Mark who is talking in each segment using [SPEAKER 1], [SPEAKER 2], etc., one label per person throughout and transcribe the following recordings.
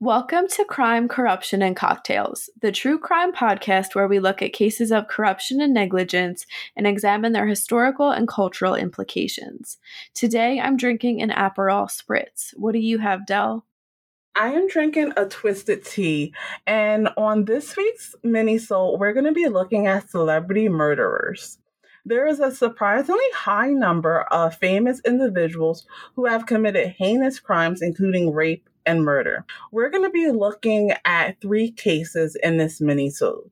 [SPEAKER 1] Welcome to Crime, Corruption, and Cocktails, the true crime podcast where we look at cases of corruption and negligence and examine their historical and cultural implications. Today I'm drinking an Aperol Spritz. What do you have, Dell?
[SPEAKER 2] I am drinking a twisted tea, and on this week's mini-sode, we're going to be looking at celebrity murderers. There is a surprisingly high number of famous individuals who have committed heinous crimes, including rape and murder. We're going to be looking at three cases in this mini-sode.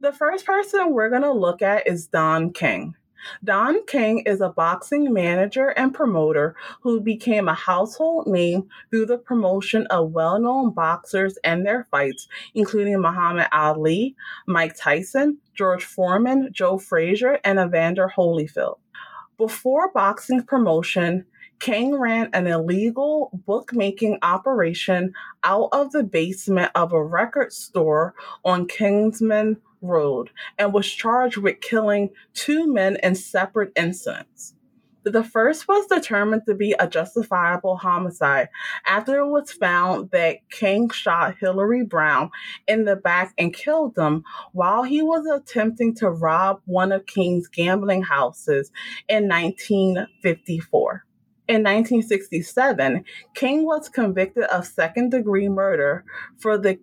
[SPEAKER 2] The first person we're going to look at is Don King. Don King is a boxing manager and promoter who became a household name through the promotion of well known boxers and their fights, including Muhammad Ali, Mike Tyson, George Foreman, Joe Frazier, and Evander Holyfield. Before boxing promotion, King ran an illegal bookmaking operation out of the basement of a record store on Kinsman Road and was charged with killing two men in separate incidents. The first was determined to be a justifiable homicide after it was found that King shot Hillary Brown in the back and killed him while he was attempting to rob one of King's gambling houses in 1954. In 1967, King was convicted of second degree murder for the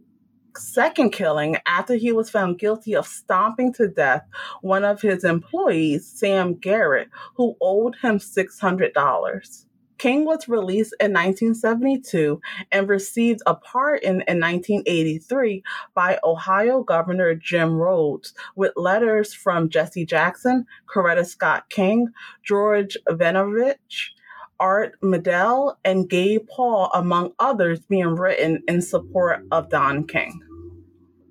[SPEAKER 2] second killing after he was found guilty of stomping to death one of his employees, Sam Garrett, who owed him $600. King was released in 1972 and received a pardon in 1983 by Ohio Governor Jim Rhodes with letters from Jesse Jackson, Coretta Scott King, George Voinovich, Art Modell, and Gabe Paul, among others, being written in support of Don King.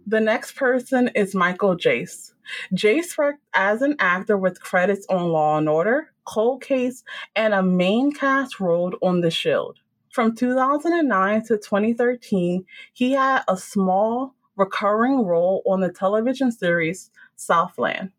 [SPEAKER 2] The next person is Michael Jace. Jace worked as an actor with credits on Law and Order, Cold Case, and a main cast role on The Shield. From 2009 to 2013, he had a small recurring role on the television series Southland.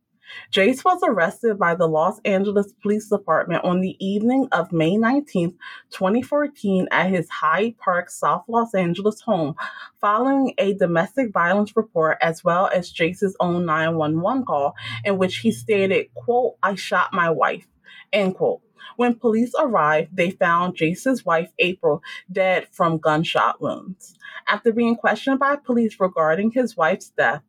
[SPEAKER 2] Jace was arrested by the Los Angeles Police Department on the evening of May 19, 2014, at his Hyde Park, South Los Angeles home following a domestic violence report as well as Jace's own 911 call in which he stated, quote, I shot my wife, end quote. When police arrived, they found Jace's wife, April, dead from gunshot wounds. After being questioned by police regarding his wife's death,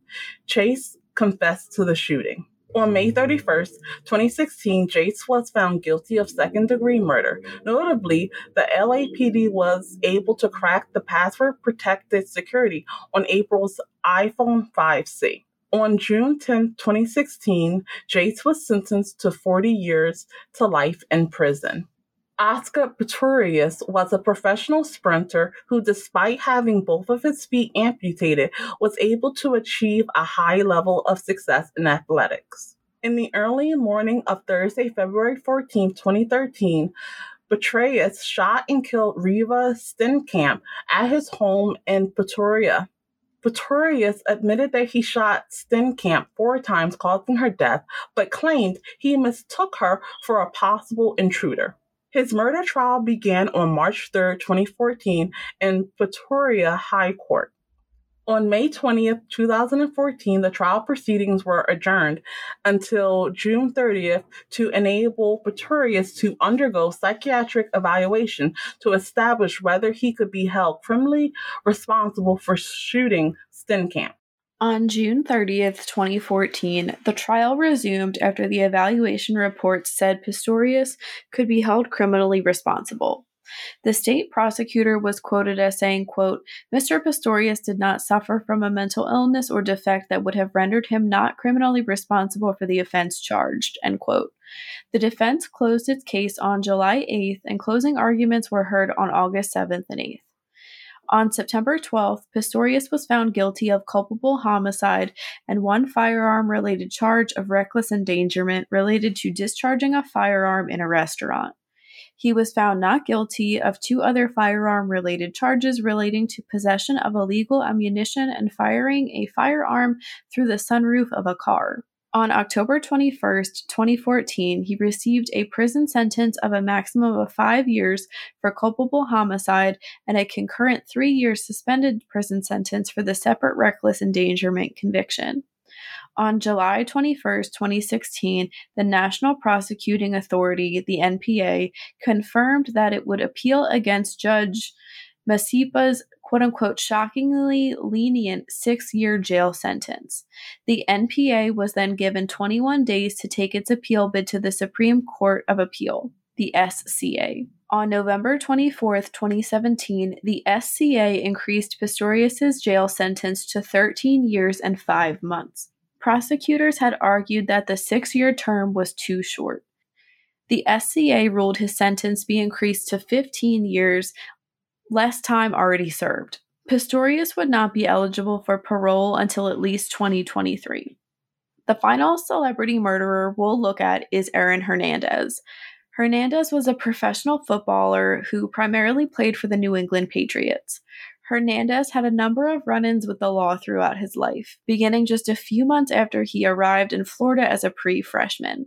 [SPEAKER 2] Jace confessed to the shooting. On May 31st, 2016, Jace was found guilty of second degree murder. Notably, the LAPD was able to crack the password protected security on April's iPhone 5C. On June 10, 2016, Jace was sentenced to 40 years to life in prison. Oscar Pistorius was a professional sprinter who, despite having both of his feet amputated, was able to achieve a high level of success in athletics. In the early morning of Thursday, February 14, 2013, Pistorius shot and killed Reeva Steenkamp at his home in Pretoria. Pistorius admitted that he shot Steenkamp four times, causing her death, but claimed he mistook her for a possible intruder. His murder trial began on March 3, 2014, in Pretoria High Court. On May 20th, 2014, the trial proceedings were adjourned until June 30th to enable Pistorius to undergo psychiatric evaluation to establish whether he could be held criminally responsible for shooting Steenkamp.
[SPEAKER 1] On June 30th, 2014, the trial resumed after the evaluation report said Pistorius could be held criminally responsible. The state prosecutor was quoted as saying, quote, Mr. Pistorius did not suffer from a mental illness or defect that would have rendered him not criminally responsible for the offense charged, end quote. The defense closed its case on July 8th, and closing arguments were heard on August 7th and 8th. On September 12th, Pistorius was found guilty of culpable homicide and one firearm related charge of reckless endangerment related to discharging a firearm in a restaurant. He was found not guilty of two other firearm related charges relating to possession of illegal ammunition and firing a firearm through the sunroof of a car. On October 21, 2014, he received a prison sentence of a maximum of five years for culpable homicide and a concurrent three year suspended prison sentence for the separate reckless endangerment conviction. On July 21, 2016, the National Prosecuting Authority, the NPA, confirmed that it would appeal against Judge Masipa's quote unquote shockingly lenient six year jail sentence. The NPA was then given 21 days to take its appeal bid to the Supreme Court of Appeal, the SCA. On November 24, 2017, the SCA increased Pistorius's jail sentence to 13 years and 5 months. Prosecutors had argued that the 6-year term was too short. The SCA ruled his sentence be increased to 15 years less time already served. Pistorius would not be eligible for parole until at least 2023. The final celebrity murderer we'll look at is Aaron Hernandez. Hernandez was a professional footballer who primarily played for the New England Patriots. Hernandez had a number of run ins with the law throughout his life, beginning just a few months after he arrived in Florida as a pre freshman.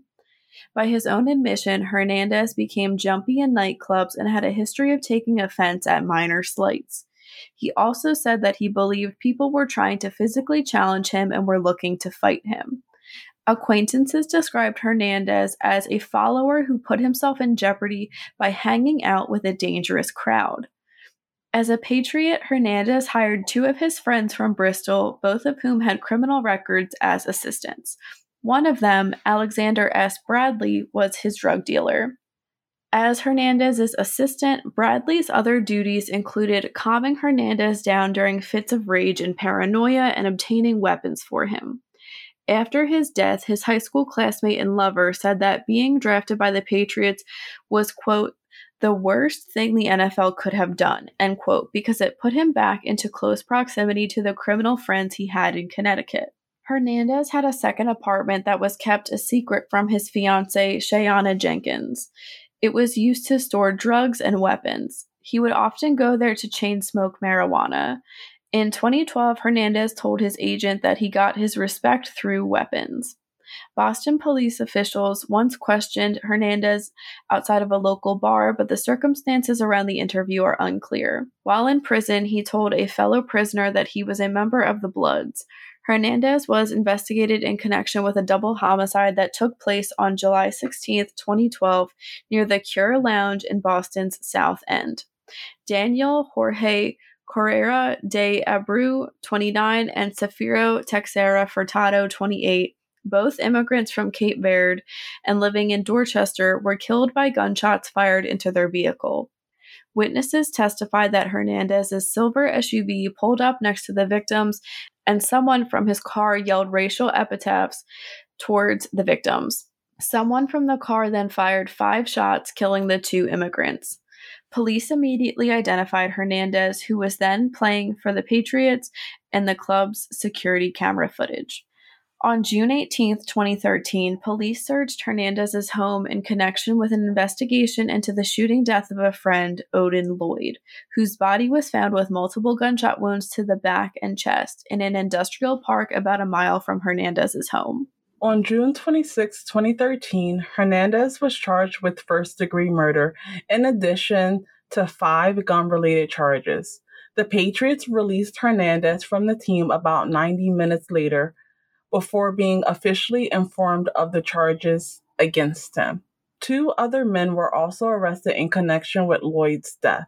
[SPEAKER 1] By his own admission, Hernandez became jumpy in nightclubs and had a history of taking offense at minor slights. He also said that he believed people were trying to physically challenge him and were looking to fight him. Acquaintances described Hernandez as a follower who put himself in jeopardy by hanging out with a dangerous crowd. As a patriot, Hernandez hired two of his friends from Bristol, both of whom had criminal records as assistants. One of them, Alexander S. Bradley, was his drug dealer. As Hernandez's assistant, Bradley's other duties included calming Hernandez down during fits of rage and paranoia and obtaining weapons for him. After his death, his high school classmate and lover said that being drafted by the Patriots was, quote, the worst thing the NFL could have done, end quote, because it put him back into close proximity to the criminal friends he had in Connecticut. Hernandez had a second apartment that was kept a secret from his fiancee, Shayanna Jenkins. It was used to store drugs and weapons. He would often go there to chain smoke marijuana. In 2012, Hernandez told his agent that he got his respect through weapons. Boston police officials once questioned Hernandez outside of a local bar, but the circumstances around the interview are unclear. While in prison, he told a fellow prisoner that he was a member of the Bloods. Hernandez was investigated in connection with a double homicide that took place on July 16, 2012, near the Cure Lounge in Boston's South End. Daniel Jorge Correa de Abreu, 29, and Safiro Teixeira Furtado, 28, both immigrants from Cape Verde and living in Dorchester, were killed by gunshots fired into their vehicle. Witnesses testified that Hernandez's silver SUV pulled up next to the victims and someone from his car yelled racial epithets towards the victims. Someone from the car then fired five shots, killing the two immigrants. Police immediately identified Hernandez, who was then playing for the Patriots, and the club's security camera footage. On June 18, 2013, police searched Hernandez's home in connection with an investigation into the shooting death of a friend, Odin Lloyd, whose body was found with multiple gunshot wounds to the back and chest in an industrial park about a mile from Hernandez's home.
[SPEAKER 2] On June 26, 2013, Hernandez was charged with first degree murder in addition to five gun related charges. The Patriots released Hernandez from the team about 90 minutes later before being officially informed of the charges against him. Two other men were also arrested in connection with Lloyd's death.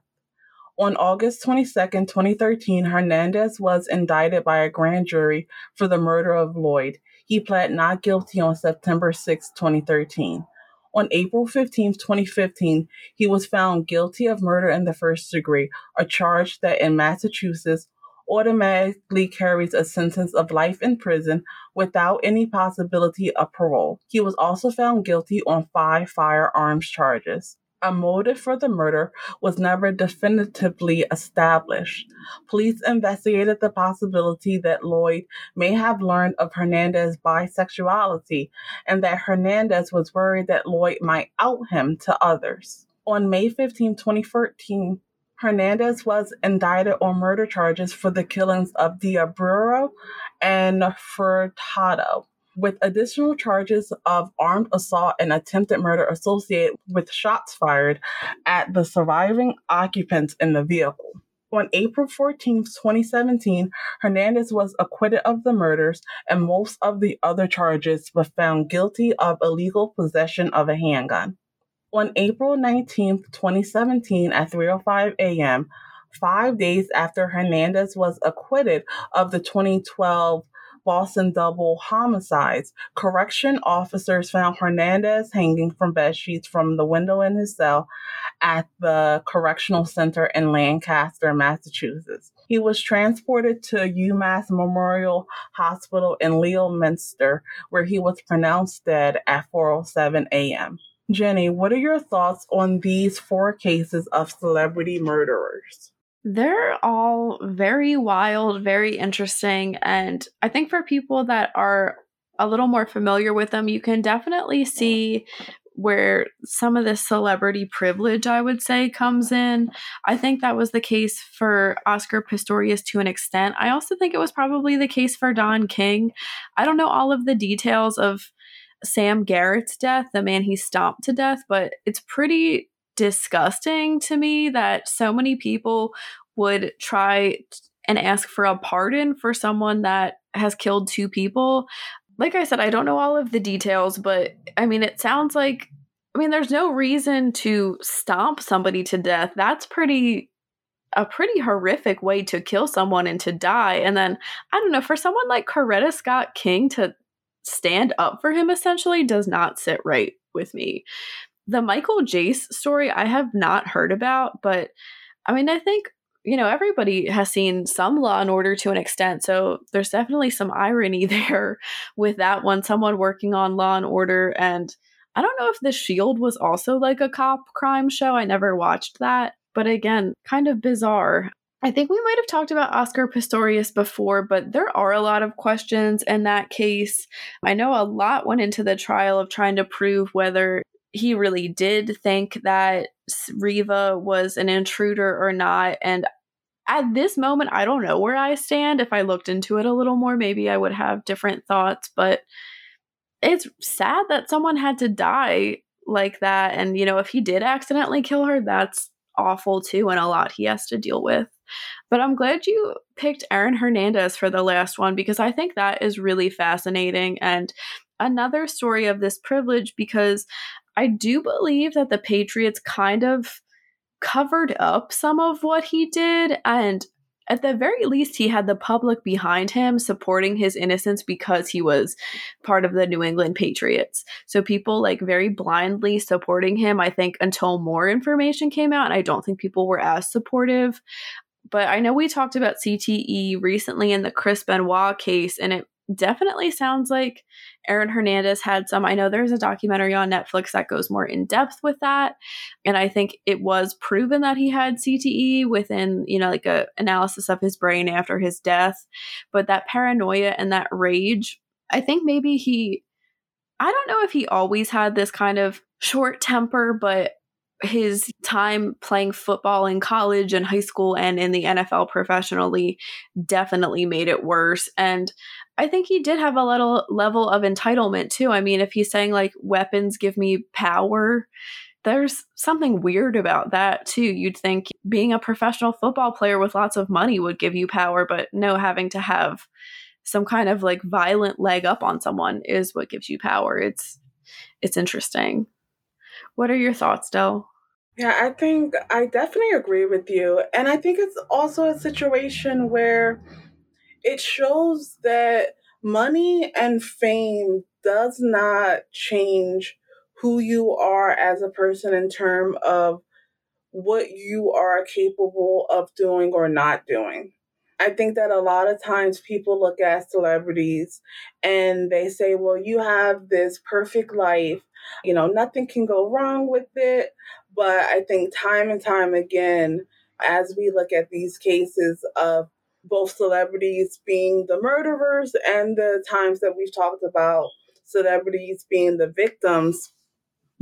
[SPEAKER 2] On August 22, 2013, Hernandez was indicted by a grand jury for the murder of Lloyd. He pled not guilty on September 6, 2013. On April 15, 2015, he was found guilty of murder in the first degree, a charge that in Massachusetts automatically carries a sentence of life in prison without any possibility of parole. He was also found guilty on five firearms charges. A motive for the murder was never definitively established. Police investigated the possibility that Lloyd may have learned of Hernandez's bisexuality and that Hernandez was worried that Lloyd might out him to others. On May 15, 2014, Hernandez was indicted on murder charges for the killings of De and Furtado. with additional charges of armed assault and attempted murder associated with shots fired at the surviving occupants in the vehicle. On April 14, 2017, Hernandez was acquitted of the murders and most of the other charges, but found guilty of illegal possession of a handgun. On April 19, 2017, at 3:05 a.m., five days after Hernandez was acquitted of the 2012 Boston double homicides. Correction officers found Hernandez hanging from bed sheets from the window in his cell at the Correctional Center in Lancaster, Massachusetts. He was transported to UMass Memorial Hospital in Leominster, where he was pronounced dead at 4:07 a.m. Jenny, what are your thoughts on these four cases of celebrity murderers?
[SPEAKER 1] They're all very wild, very interesting. And I think for people that are a little more familiar with them, you can definitely see where some of the celebrity privilege, I would say, comes in. I think that was the case for Oscar Pistorius to an extent. I also think it was probably the case for Don King. I don't know all of the details of Sam Garrett's death, the man he stomped to death, but it's pretty disgusting to me that so many people would try and ask for a pardon for someone that has killed two people. Like I said, I don't know all of the details, but I mean, it sounds like, I mean, there's no reason to stomp somebody to death. That's pretty a pretty horrific way to kill someone and to die. And then I don't know, for someone like Coretta Scott King to stand up for him essentially does not sit right with me. The Michael Jace story I have not heard about, but I mean, I think, you know, everybody has seen some Law and Order to an extent. So there's definitely some irony there with that one, someone working on Law and Order. And I don't know if The Shield was also like a cop crime show. I never watched that. But again, kind of bizarre. I think we might have talked about Oscar Pistorius before, but there are a lot of questions in that case. I know a lot went into the trial of trying to prove whether he really did think that Reeva was an intruder or not. And at this moment, I don't know where I stand. If I looked into it a little more, maybe I would have different thoughts. But it's sad that someone had to die like that. And, you know, if he did accidentally kill her, that's awful too, and a lot he has to deal with. But I'm glad you picked Aaron Hernandez for the last one because I think that is really fascinating and another story of this privilege because I do believe that the Patriots kind of covered up some of what he did and at the very least, he had the public behind him supporting his innocence because he was part of the New England Patriots. So people like very blindly supporting him, I think, until more information came out. And I don't think people were as supportive. But I know we talked about CTE recently in the Chris Benoit case, and it definitely sounds like Aaron Hernandez had some. I know there's a documentary on Netflix that goes more in depth with that. And I think it was proven that he had CTE within, you know, like a analysis of his brain after his death. But that paranoia and that rage, I think maybe he I don't know if he always had this kind of short temper, but his time playing football in college and high school and in the NFL professionally definitely made it worse. And I think he did have a little level of entitlement too. I mean, if he's saying like weapons give me power, there's something weird about that too. You'd think being a professional football player with lots of money would give you power, but no, having to have some kind of like violent leg up on someone is what gives you power. It's it's interesting. What are your thoughts, Del?
[SPEAKER 2] Yeah, I think I definitely agree with you. And I think it's also a situation where it shows that money and fame does not change who you are as a person in terms of what you are capable of doing or not doing. I think that a lot of times people look at celebrities and they say, well, you have this perfect life. You know, nothing can go wrong with it. But I think time and time again, as we look at these cases of both celebrities being the murderers and the times that we've talked about celebrities being the victims,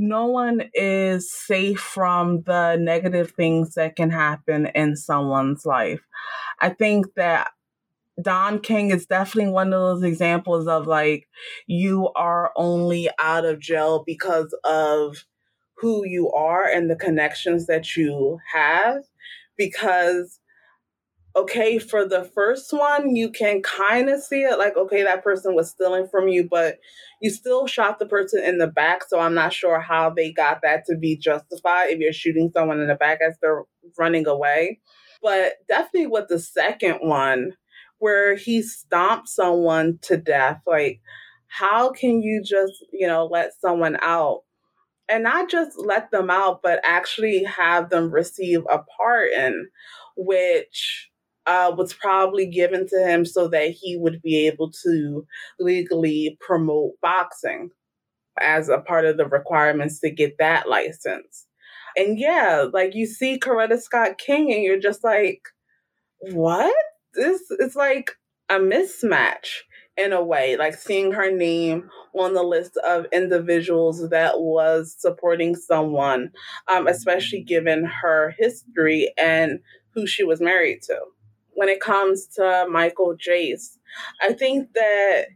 [SPEAKER 2] no one is safe from the negative things that can happen in someone's life. I think that Don King is definitely one of those examples of like you are only out of jail because of who you are and the connections that you have. Because, okay, for the first one, you can kind of see it like, okay, that person was stealing from you, but you still shot the person in the back. So I'm not sure how they got that to be justified if you're shooting someone in the back as they're running away. But definitely with the second one, where he stomped someone to death. Like, how can you just, you know, let someone out? And not just let them out, but actually have them receive a pardon, which uh, was probably given to him so that he would be able to legally promote boxing as a part of the requirements to get that license. And yeah, like you see Coretta Scott King, and you're just like, what? this is like a mismatch in a way, like seeing her name on the list of individuals that was supporting someone, um, especially given her history and who she was married to. When it comes to Michael Jace, I think that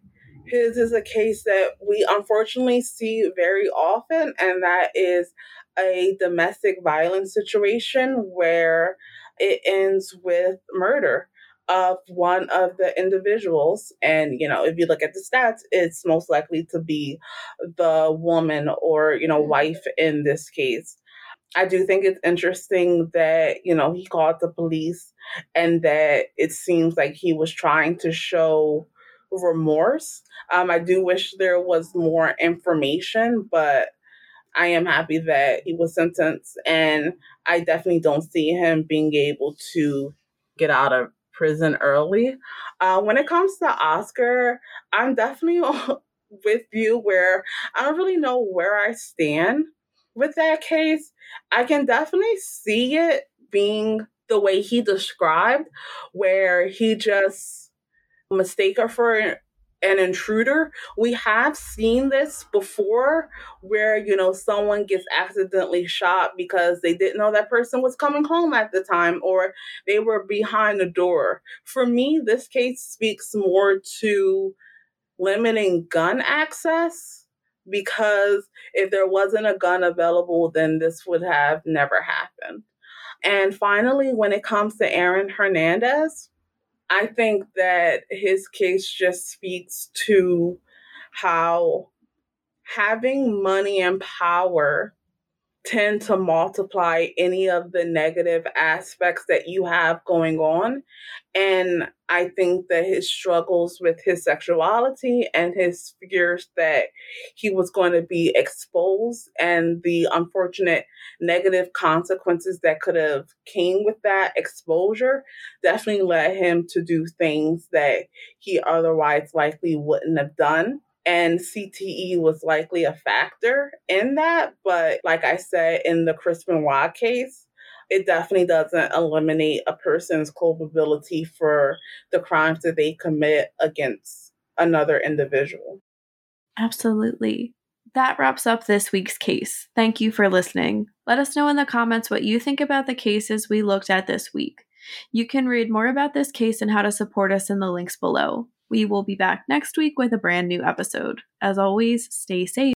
[SPEAKER 2] his is a case that we unfortunately see very often, and that is a domestic violence situation where it ends with murder of one of the individuals. And, you know, if you look at the stats, it's most likely to be the woman or, you know, mm-hmm. wife in this case. I do think it's interesting that, you know, he called the police and that it seems like he was trying to show remorse. Um, I do wish there was more information, but I am happy that he was sentenced, and I definitely don't see him being able to get out of prison early. Uh, when it comes to Oscar, I'm definitely with you where I don't really know where I stand with that case. I can definitely see it being the way he described, where he just mistake her for an intruder. We have seen this before where, you know, someone gets accidentally shot because they didn't know that person was coming home at the time or they were behind the door. For me, this case speaks more to limiting gun access because if there wasn't a gun available, then this would have never happened. And finally, when it comes to Aaron Hernandez, I think that his case just speaks to how having money and power tend to multiply any of the negative aspects that you have going on. And I think that his struggles with his sexuality and his fears that he was going to be exposed and the unfortunate negative consequences that could have came with that exposure definitely led him to do things that he otherwise likely wouldn't have done and CTE was likely a factor in that. But like I said, in the Chris Benoit case, it definitely doesn't eliminate a person's culpability for the crimes that they commit against another individual.
[SPEAKER 1] Absolutely. That wraps up this week's case. Thank you for listening. Let us know in the comments what you think about the cases we looked at this week. You can read more about this case and how to support us in the links below. We will be back next week with a brand new episode. As always, stay safe.